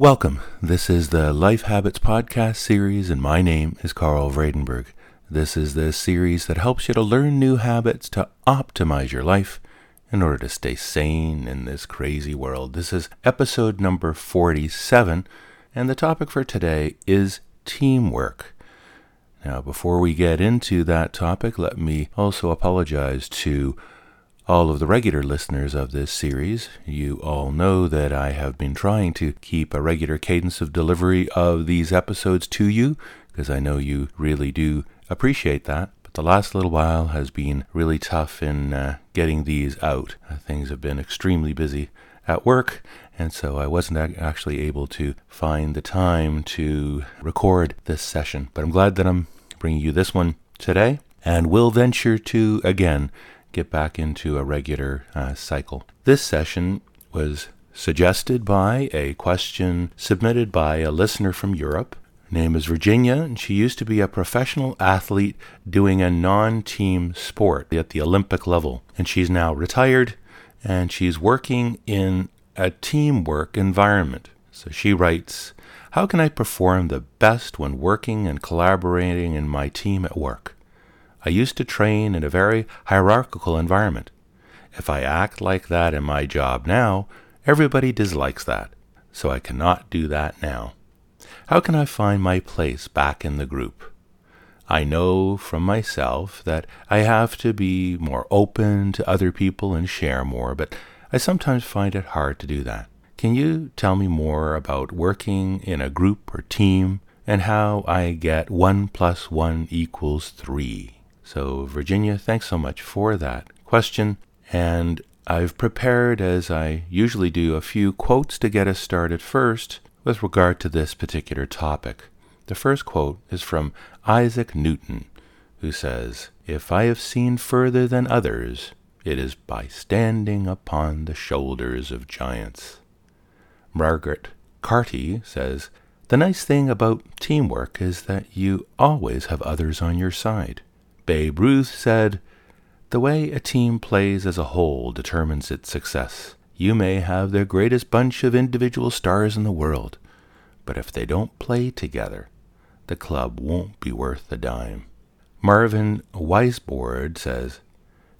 Welcome. This is the Life Habits Podcast series, and my name is Carl Vredenberg. This is the series that helps you to learn new habits to optimize your life in order to stay sane in this crazy world. This is episode number 47, and the topic for today is teamwork. Now, before we get into that topic, let me also apologize to all of the regular listeners of this series, you all know that I have been trying to keep a regular cadence of delivery of these episodes to you, because I know you really do appreciate that. But the last little while has been really tough in uh, getting these out. Uh, things have been extremely busy at work, and so I wasn't actually able to find the time to record this session. But I'm glad that I'm bringing you this one today, and we'll venture to again get back into a regular uh, cycle. This session was suggested by a question submitted by a listener from Europe. Her name is Virginia, and she used to be a professional athlete doing a non team sport at the Olympic level. And she's now retired and she's working in a teamwork environment. So she writes, How can I perform the best when working and collaborating in my team at work? I used to train in a very hierarchical environment. If I act like that in my job now, everybody dislikes that, so I cannot do that now. How can I find my place back in the group? I know from myself that I have to be more open to other people and share more, but I sometimes find it hard to do that. Can you tell me more about working in a group or team and how I get 1 plus 1 equals 3? So, Virginia, thanks so much for that question. And I've prepared, as I usually do, a few quotes to get us started first with regard to this particular topic. The first quote is from Isaac Newton, who says, If I have seen further than others, it is by standing upon the shoulders of giants. Margaret Carty says, The nice thing about teamwork is that you always have others on your side. Babe Ruth said, The way a team plays as a whole determines its success. You may have the greatest bunch of individual stars in the world, but if they don't play together, the club won't be worth a dime. Marvin Weisbord says,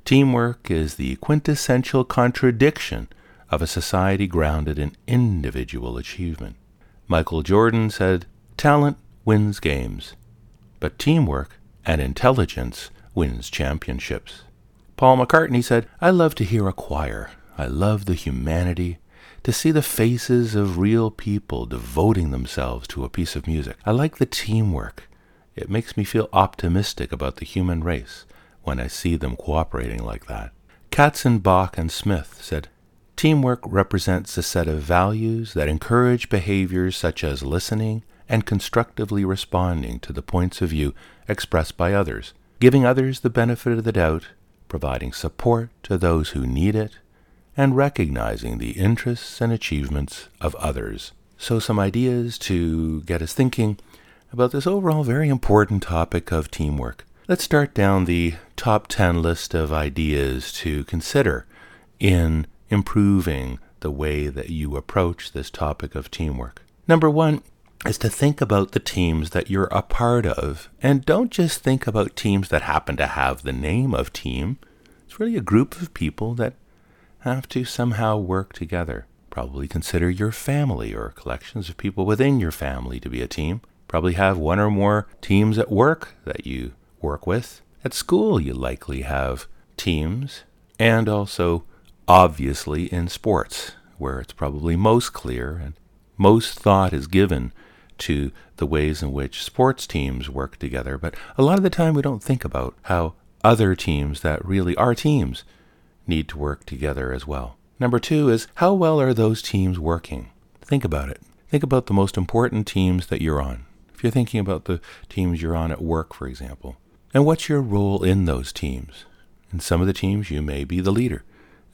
Teamwork is the quintessential contradiction of a society grounded in individual achievement. Michael Jordan said, Talent wins games, but teamwork and intelligence wins championships. Paul McCartney said, I love to hear a choir. I love the humanity, to see the faces of real people devoting themselves to a piece of music. I like the teamwork. It makes me feel optimistic about the human race when I see them cooperating like that. Katzenbach and Smith said, Teamwork represents a set of values that encourage behaviors such as listening, and constructively responding to the points of view expressed by others, giving others the benefit of the doubt, providing support to those who need it, and recognizing the interests and achievements of others. So, some ideas to get us thinking about this overall very important topic of teamwork. Let's start down the top 10 list of ideas to consider in improving the way that you approach this topic of teamwork. Number one, is to think about the teams that you're a part of. And don't just think about teams that happen to have the name of team. It's really a group of people that have to somehow work together. Probably consider your family or collections of people within your family to be a team. Probably have one or more teams at work that you work with. At school, you likely have teams. And also, obviously, in sports, where it's probably most clear and most thought is given to the ways in which sports teams work together, but a lot of the time we don't think about how other teams that really are teams need to work together as well. Number two is how well are those teams working? Think about it. Think about the most important teams that you're on. If you're thinking about the teams you're on at work, for example, and what's your role in those teams? In some of the teams, you may be the leader.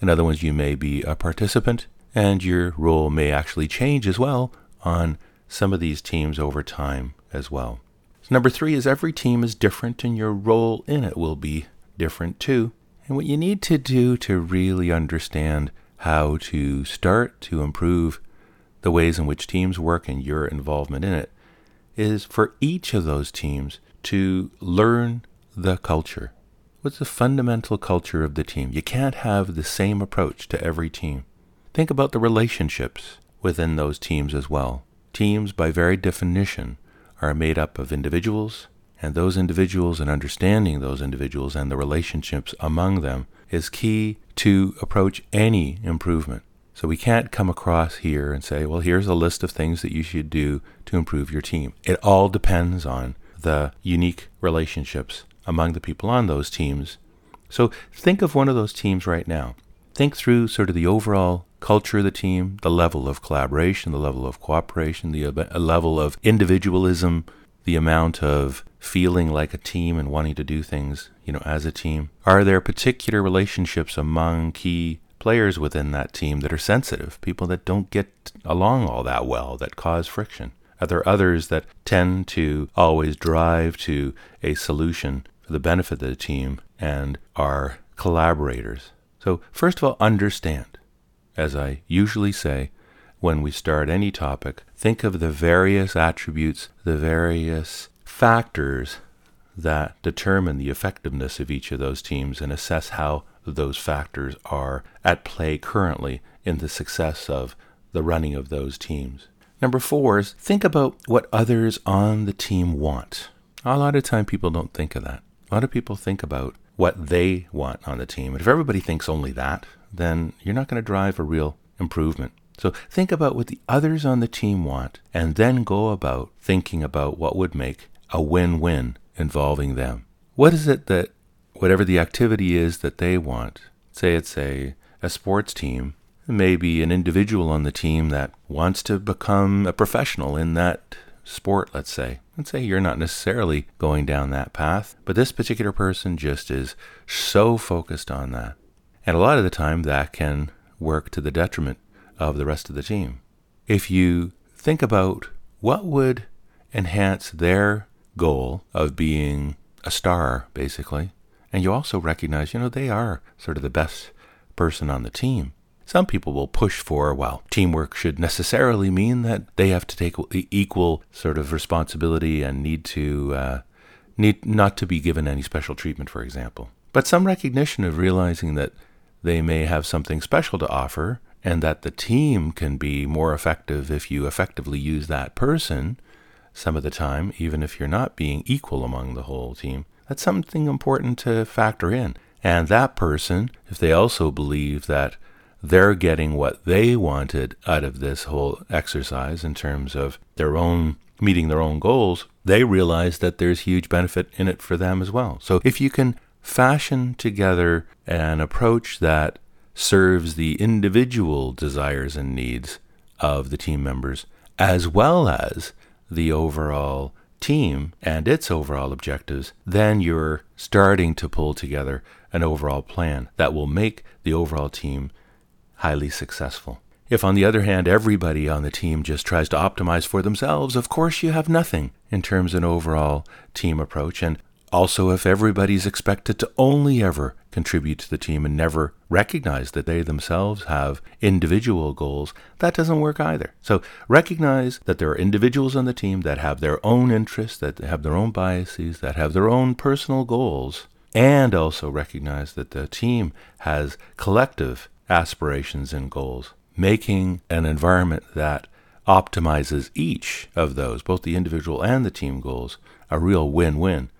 In other ones, you may be a participant, and your role may actually change as well on some of these teams over time as well. So number three is every team is different and your role in it will be different too. And what you need to do to really understand how to start to improve the ways in which teams work and your involvement in it, is for each of those teams to learn the culture. What's the fundamental culture of the team? You can't have the same approach to every team. Think about the relationships within those teams as well. Teams, by very definition, are made up of individuals, and those individuals and understanding those individuals and the relationships among them is key to approach any improvement. So we can't come across here and say, well, here's a list of things that you should do to improve your team. It all depends on the unique relationships among the people on those teams. So think of one of those teams right now. Think through sort of the overall culture of the team, the level of collaboration, the level of cooperation, the level of individualism, the amount of feeling like a team and wanting to do things, you know, as a team. Are there particular relationships among key players within that team that are sensitive, people that don't get along all that well, that cause friction? Are there others that tend to always drive to a solution for the benefit of the team and are collaborators? So, first of all, understand. As I usually say when we start any topic, think of the various attributes, the various factors that determine the effectiveness of each of those teams and assess how those factors are at play currently in the success of the running of those teams. Number four is think about what others on the team want. A lot of time people don't think of that. A lot of people think about what they want on the team. And if everybody thinks only that, then you're not going to drive a real improvement. So think about what the others on the team want and then go about thinking about what would make a win win involving them. What is it that, whatever the activity is that they want, say it's a, a sports team, maybe an individual on the team that wants to become a professional in that sport, let's say. Let's say you're not necessarily going down that path, but this particular person just is so focused on that. And a lot of the time, that can work to the detriment of the rest of the team. If you think about what would enhance their goal of being a star, basically, and you also recognize, you know, they are sort of the best person on the team. Some people will push for, well, teamwork should necessarily mean that they have to take the equal sort of responsibility and need to uh, need not to be given any special treatment, for example. But some recognition of realizing that they may have something special to offer and that the team can be more effective if you effectively use that person some of the time, even if you're not being equal among the whole team. That's something important to factor in. And that person, if they also believe that they're getting what they wanted out of this whole exercise in terms of their own meeting their own goals, they realize that there's huge benefit in it for them as well. So if you can fashion together an approach that serves the individual desires and needs of the team members as well as the overall team and its overall objectives, then you're starting to pull together an overall plan that will make the overall team highly successful. If, on the other hand, everybody on the team just tries to optimize for themselves, of course you have nothing in terms of an overall team approach. And also, if everybody's expected to only ever contribute to the team and never recognize that they themselves have individual goals, that doesn't work either. So, recognize that there are individuals on the team that have their own interests, that have their own biases, that have their own personal goals, and also recognize that the team has collective aspirations and goals, making an environment that optimizes each of those, both the individual and the team goals, a real win win,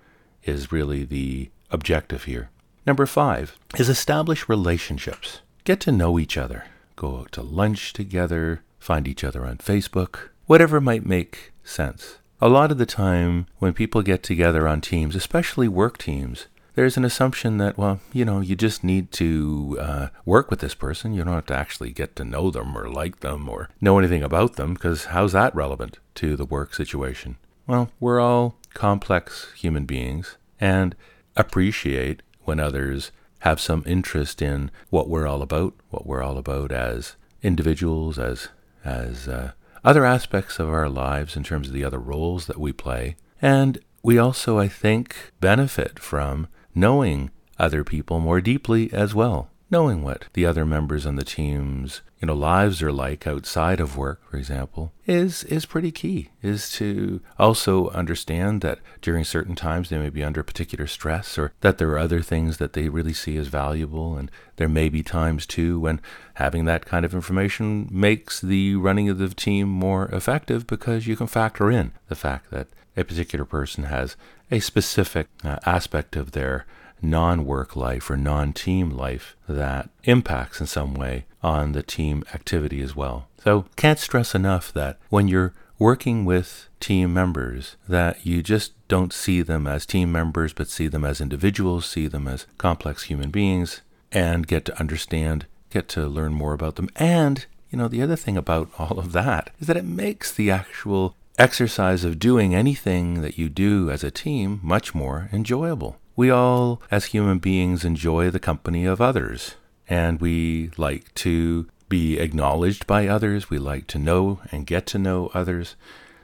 is really the objective here. Number five is establish relationships. Get to know each other. Go out to lunch together, find each other on Facebook, whatever might make sense. A lot of the time, when people get together on teams, especially work teams, there's an assumption that, well, you know, you just need to uh, work with this person. You don't have to actually get to know them or like them or know anything about them because how's that relevant to the work situation? Well, we're all complex human beings and appreciate when others have some interest in what we're all about, what we're all about as individuals, as as uh, other aspects of our lives in terms of the other roles that we play. And we also, I think, benefit from knowing other people more deeply as well. knowing what the other members on the team's you know lives are like outside of work for example is is pretty key is to also understand that during certain times they may be under particular stress or that there are other things that they really see as valuable. And there may be times too when having that kind of information makes the running of the team more effective because you can factor in the fact that a particular person has a specific uh, aspect of their non work life or non team life that impacts in some way on the team activity as well. So, can't stress enough that when you're working with team members that you just don't see them as team members but see them as individuals, see them as complex human beings and get to understand, get to learn more about them. And, you know, the other thing about all of that is that it makes the actual exercise of doing anything that you do as a team much more enjoyable. We all, as human beings, enjoy the company of others, and we like to be acknowledged by others. We like to know and get to know others.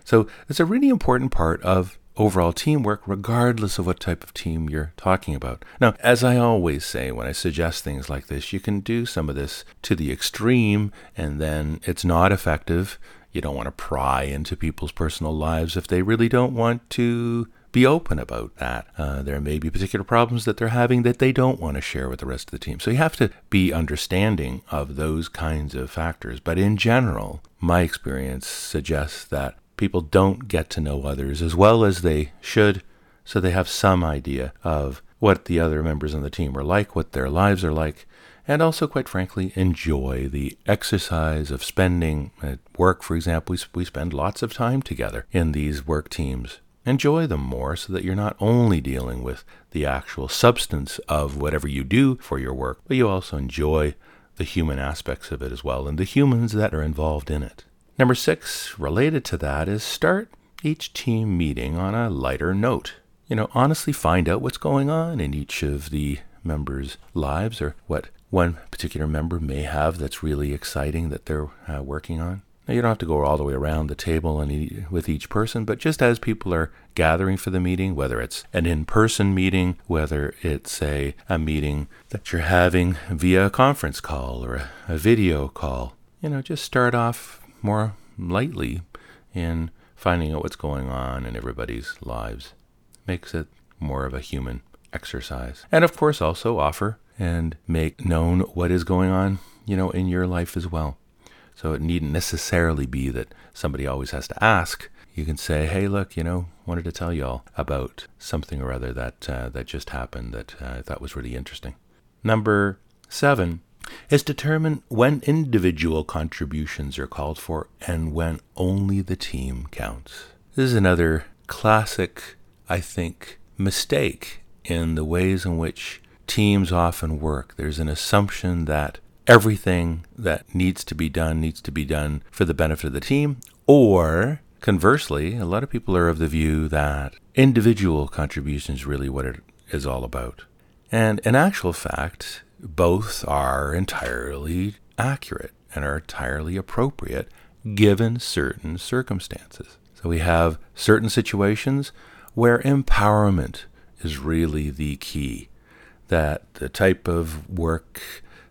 So it's a really important part of overall teamwork, regardless of what type of team you're talking about. Now, as I always say when I suggest things like this, you can do some of this to the extreme, and then it's not effective. You don't want to pry into people's personal lives if they really don't want to be open about that. Uh, there may be particular problems that they're having that they don't want to share with the rest of the team. So you have to be understanding of those kinds of factors. But in general, my experience suggests that people don't get to know others as well as they should, so they have some idea of what the other members on the team are like, what their lives are like, and also, quite frankly, enjoy the exercise of spending at work, for example. We, we spend lots of time together in these work teams enjoy them more so that you're not only dealing with the actual substance of whatever you do for your work, but you also enjoy the human aspects of it as well and the humans that are involved in it. Number six, related to that, is start each team meeting on a lighter note. You know, honestly find out what's going on in each of the members' lives or what one particular member may have that's really exciting that they're uh, working on. Now, you don't have to go all the way around the table and eat with each person, but just as people are gathering for the meeting, whether it's an in person meeting, whether it's a, a meeting that you're having via a conference call or a, a video call, you know, just start off more lightly in finding out what's going on in everybody's lives. Makes it more of a human exercise. And of course, also offer and make known what is going on, you know, in your life as well. So it needn't necessarily be that somebody always has to ask. You can say, "Hey, look, you know, wanted to tell y'all about something or other that uh, that just happened that uh, I thought was really interesting." Number seven is determine when individual contributions are called for and when only the team counts. This is another classic, I think, mistake in the ways in which teams often work. There's an assumption that everything that needs to be done needs to be done for the benefit of the team. Or conversely, a lot of people are of the view that individual contribution is really what it is all about. And in actual fact, both are entirely accurate and are entirely appropriate given certain circumstances. So we have certain situations where empowerment is really the key, that the type of work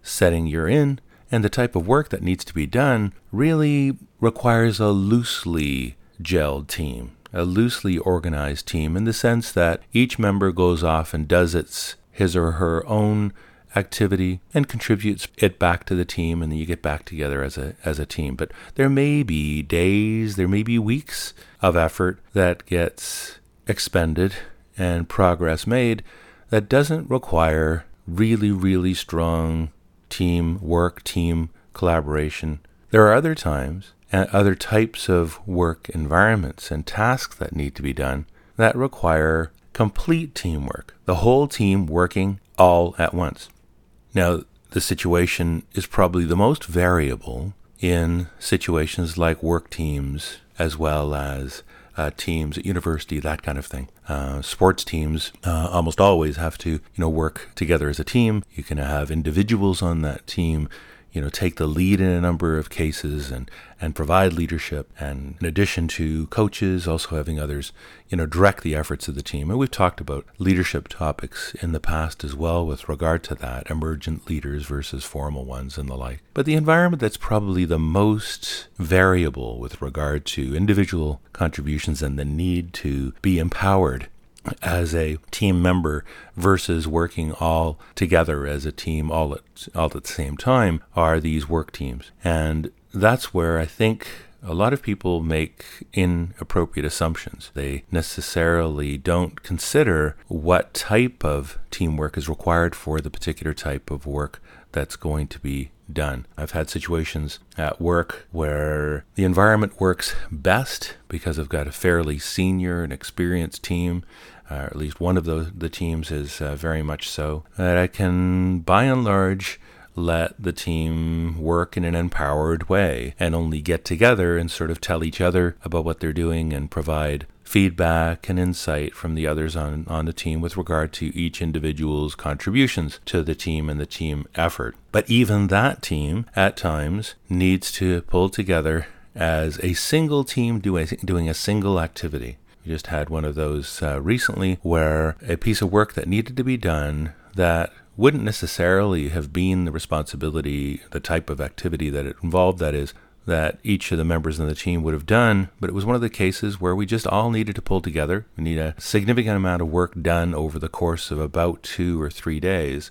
setting you're in and the type of work that needs to be done really requires a loosely gelled team, a loosely organized team in the sense that each member goes off and does its his or her own activity and contributes it back to the team and then you get back together as a as a team. But there may be days there may be weeks of effort that gets expended and progress made that doesn't require really really strong team work, team collaboration. There are other times and other types of work environments and tasks that need to be done that require complete teamwork, the whole team working all at once. Now, the situation is probably the most variable in situations like work teams as well as uh, teams at university, that kind of thing. Uh, sports teams uh, almost always have to, you know, work together as a team. You can have individuals on that team, you know, take the lead in a number of cases and, and provide leadership. And in addition to coaches, also having others, you know, direct the efforts of the team. And we've talked about leadership topics in the past as well with regard to that, emergent leaders versus formal ones and the like. But the environment that's probably the most variable with regard to individual contributions and the need to be empowered as a team member versus working all together as a team all at all at the same time are these work teams. And that's where I think a lot of people make inappropriate assumptions. They necessarily don't consider what type of teamwork is required for the particular type of work that's going to be done. I've had situations at work where the environment works best because I've got a fairly senior and experienced team. Uh, at least one of the, the teams is uh, very much so. That I can, by and large, let the team work in an empowered way and only get together and sort of tell each other about what they're doing and provide feedback and insight from the others on, on the team with regard to each individual's contributions to the team and the team effort. But even that team, at times, needs to pull together as a single team doing, doing a single activity. We just had one of those uh, recently where a piece of work that needed to be done that wouldn't necessarily have been the responsibility, the type of activity that it involved, that is, that each of the members of the team would have done, but it was one of the cases where we just all needed to pull together. We need a significant amount of work done over the course of about two or three days.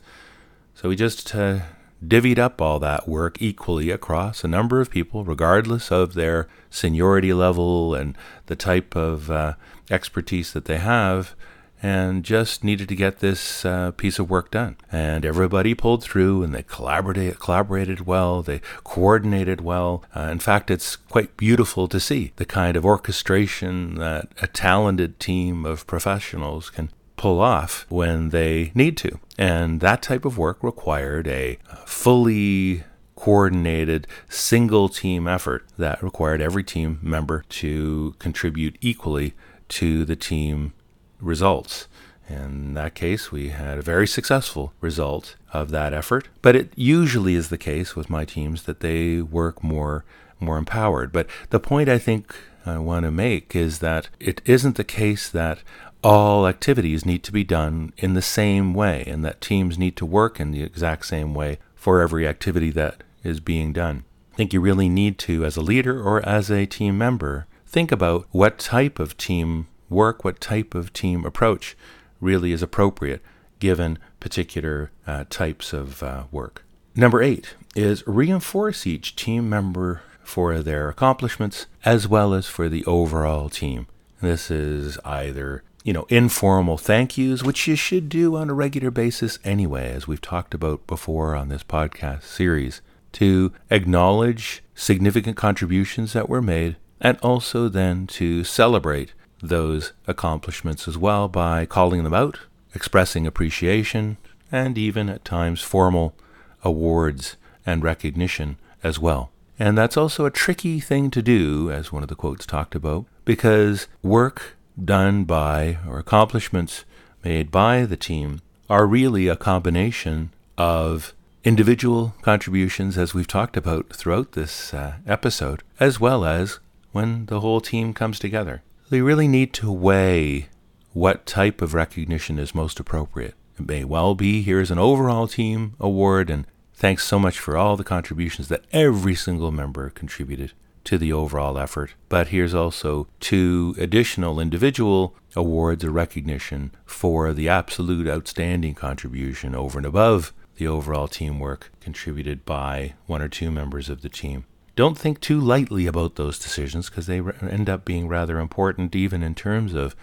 So we just uh, divvied up all that work equally across a number of people, regardless of their seniority level and the type of uh, expertise that they have and just needed to get this uh, piece of work done. And everybody pulled through and they collaborated, collaborated well, they coordinated well. Uh, in fact, it's quite beautiful to see the kind of orchestration that a talented team of professionals can pull off when they need to. And that type of work required a fully coordinated single team effort that required every team member to contribute equally to the team results. In that case, we had a very successful result of that effort. But it usually is the case with my teams that they work more more empowered. But the point I think I want to make is that it isn't the case that all activities need to be done in the same way and that teams need to work in the exact same way for every activity that is being done. I think you really need to, as a leader or as a team member, think about what type of team work, what type of team approach really is appropriate given particular uh, types of uh, work. Number eight is reinforce each team member for their accomplishments as well as for the overall team. This is either you know, informal thank yous, which you should do on a regular basis anyway, as we've talked about before on this podcast series, to acknowledge significant contributions that were made and also then to celebrate those accomplishments as well by calling them out, expressing appreciation, and even at times formal awards and recognition as well. And that's also a tricky thing to do, as one of the quotes talked about, because work done by or accomplishments made by the team are really a combination of individual contributions, as we've talked about throughout this uh, episode, as well as when the whole team comes together they really need to weigh what type of recognition is most appropriate. It may well be here's an overall team award, and thanks so much for all the contributions that every single member contributed to the overall effort. But here's also two additional individual awards or recognition for the absolute outstanding contribution over and above the overall teamwork contributed by one or two members of the team. Don't think too lightly about those decisions because they end up being rather important, even in terms of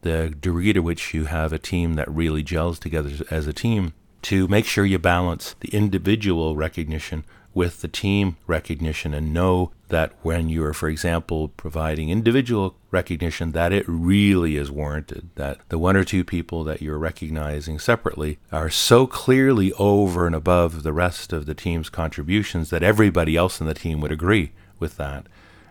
the degree to which you have a team that really gels together as a team to make sure you balance the individual recognition with the team recognition and know that when you're, for example, providing individual recognition, that it really is warranted. That the one or two people that you're recognizing separately are so clearly over and above the rest of the team's contributions that everybody else in the team would agree with that.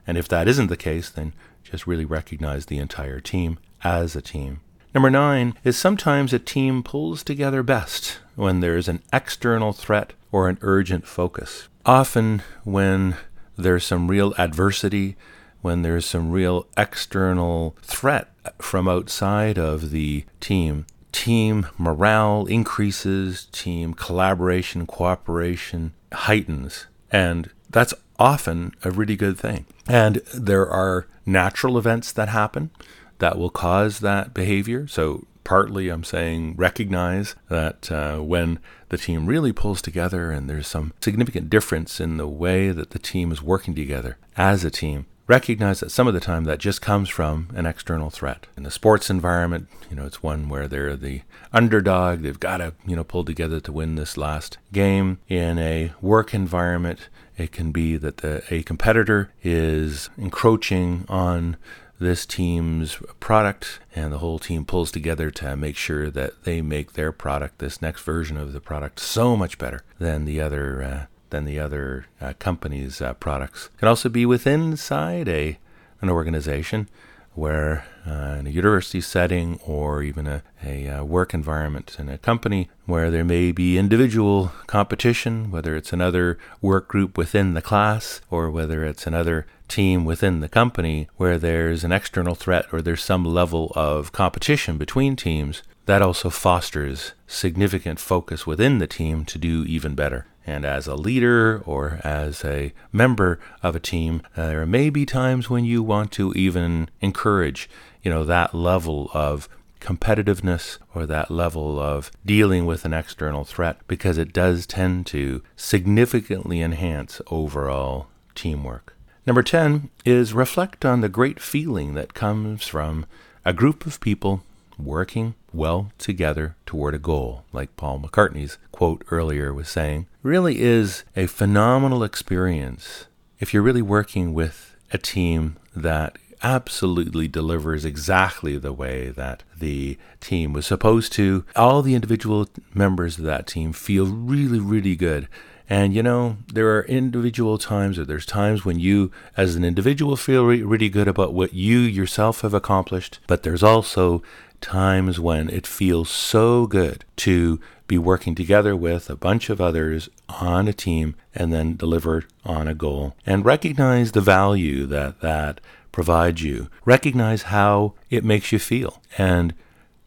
And if that isn't the case, then just really recognize the entire team as a team. Number nine is sometimes a team pulls together best when there's an external threat or an urgent focus. Often, when there's some real adversity, when there's some real external threat from outside of the team, team morale increases, team collaboration, cooperation heightens. And that's often a really good thing. And there are natural events that happen that will cause that behavior. So, partly I'm saying recognize that uh, when the team really pulls together and there's some significant difference in the way that the team is working together as a team, recognize that some of the time that just comes from an external threat. In the sports environment, you know, it's one where they're the underdog, they've got to, you know, pull together to win this last game. In a work environment, it can be that the, a competitor is encroaching on this team's product, and the whole team pulls together to make sure that they make their product, this next version of the product, so much better than the other uh, than the other uh, company's uh, products. It can also be within inside a an organization where uh, in a university setting or even a, a, uh, work environment in a company where there may be individual competition, whether it's another work group within the class or whether it's another team within the company where there's an external threat or there's some level of competition between teams, that also fosters significant focus within the team to do even better. And as a leader or as a member of a team, uh, there may be times when you want to even encourage, you know, that level of competitiveness or that level of dealing with an external threat because it does tend to significantly enhance overall teamwork. Number 10 is reflect on the great feeling that comes from a group of people working well together toward a goal, like Paul McCartney's quote earlier was saying, really is a phenomenal experience if you're really working with a team that absolutely delivers exactly the way that the team was supposed to. All the individual members of that team feel really, really good. And you know, there are individual times, or there's times when you, as an individual, feel re- really good about what you yourself have accomplished. But there's also times when it feels so good to be working together with a bunch of others on a team and then deliver on a goal and recognize the value that that provides you. Recognize how it makes you feel and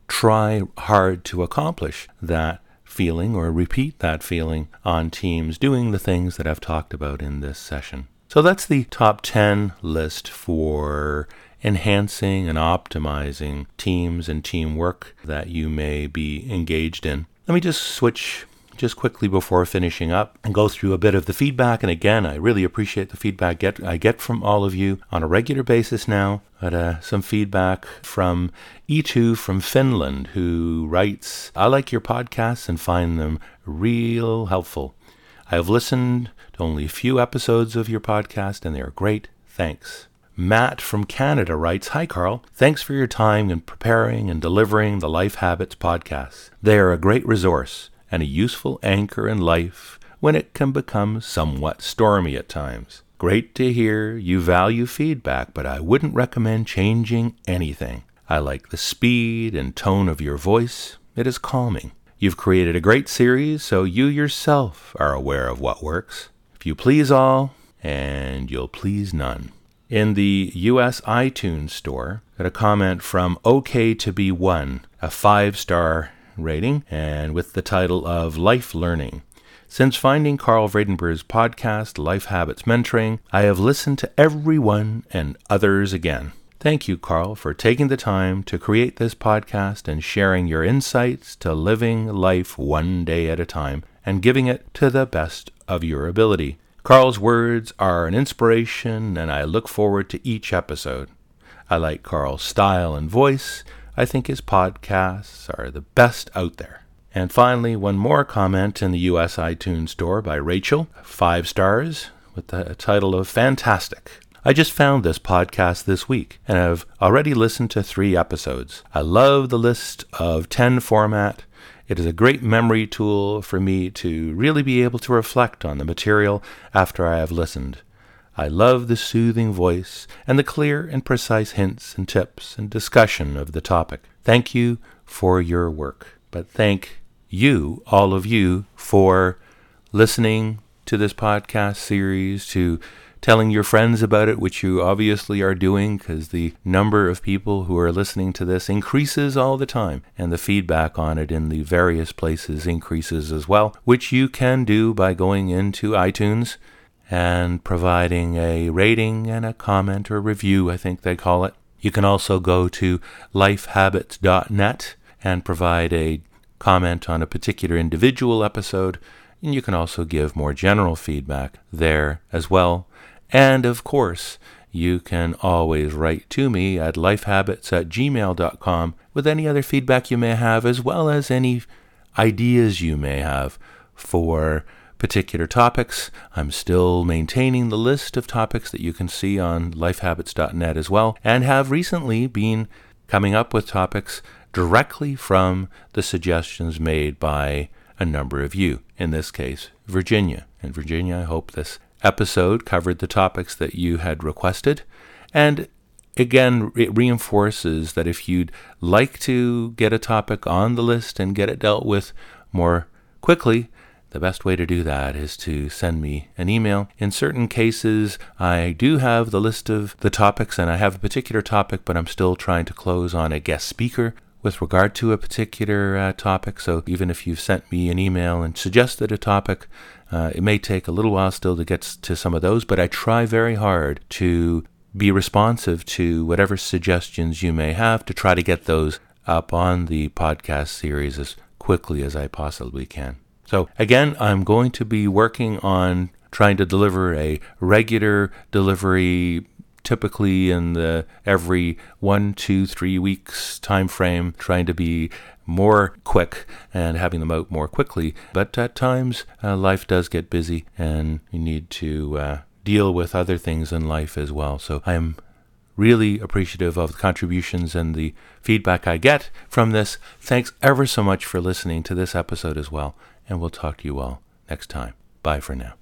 try hard to accomplish that feeling or repeat that feeling on teams doing the things that I've talked about in this session. So that's the top 10 list for enhancing and optimizing teams and teamwork that you may be engaged in. Let me just switch just quickly before finishing up and go through a bit of the feedback. And again, I really appreciate the feedback get, I get from all of you on a regular basis now. But uh, some feedback from E2 from Finland, who writes, I like your podcasts and find them real helpful. I have listened to only a few episodes of your podcast and they are great. Thanks. Matt from Canada writes Hi, Carl. Thanks for your time in preparing and delivering the Life Habits podcast. They are a great resource and a useful anchor in life when it can become somewhat stormy at times. Great to hear you value feedback, but I wouldn't recommend changing anything. I like the speed and tone of your voice, it is calming. You've created a great series, so you yourself are aware of what works. If you please all, and you'll please none in the US iTunes store. Got a comment from OK to be one, a five star rating, and with the title of Life Learning. Since finding Carl Vredenberg's podcast, Life Habits Mentoring, I have listened to every one and others again. Thank you, Carl, for taking the time to create this podcast and sharing your insights to living life one day at a time and giving it to the best of your ability. Carl's words are an inspiration, and I look forward to each episode. I like Carl's style and voice. I think his podcasts are the best out there. And finally, one more comment in the US iTunes Store by Rachel, five stars, with the title of Fantastic. I just found this podcast this week and have already listened to three episodes. I love the list of 10 format it is a great memory tool for me to really be able to reflect on the material after I have listened. I love the soothing voice and the clear and precise hints and tips and discussion of the topic. Thank you for your work. But thank you, all of you, for listening to this podcast series, to telling your friends about it, which you obviously are doing because the number of people who are listening to this increases all the time, and the feedback on it in the various places increases as well, which you can do by going into iTunes and providing a rating and a comment or review, I think they call it. You can also go to lifehabits.net and provide a comment on a particular individual episode, and you can also give more general feedback there as well. And of course, you can always write to me at lifehabits at gmail.com with any other feedback you may have, as well as any ideas you may have for particular topics. I'm still maintaining the list of topics that you can see on lifehabits.net as well, and have recently been coming up with topics directly from the suggestions made by a number of you, in this case, Virginia. And Virginia, I hope this episode covered the topics that you had requested. And again, it reinforces that if you'd like to get a topic on the list and get it dealt with more quickly, the best way to do that is to send me an email. In certain cases, I do have the list of the topics and I have a particular topic, but I'm still trying to close on a guest speaker with regard to a particular uh, topic. So even if you've sent me an email and suggested a topic, uh, it may take a little while still to get to some of those, but I try very hard to be responsive to whatever suggestions you may have to try to get those up on the podcast series as quickly as I possibly can. So, again, I'm going to be working on trying to deliver a regular delivery typically in the every one two three weeks time frame trying to be more quick and having them out more quickly but at times uh, life does get busy and you need to uh, deal with other things in life as well so i'm really appreciative of the contributions and the feedback i get from this thanks ever so much for listening to this episode as well and we'll talk to you all next time. Bye for now.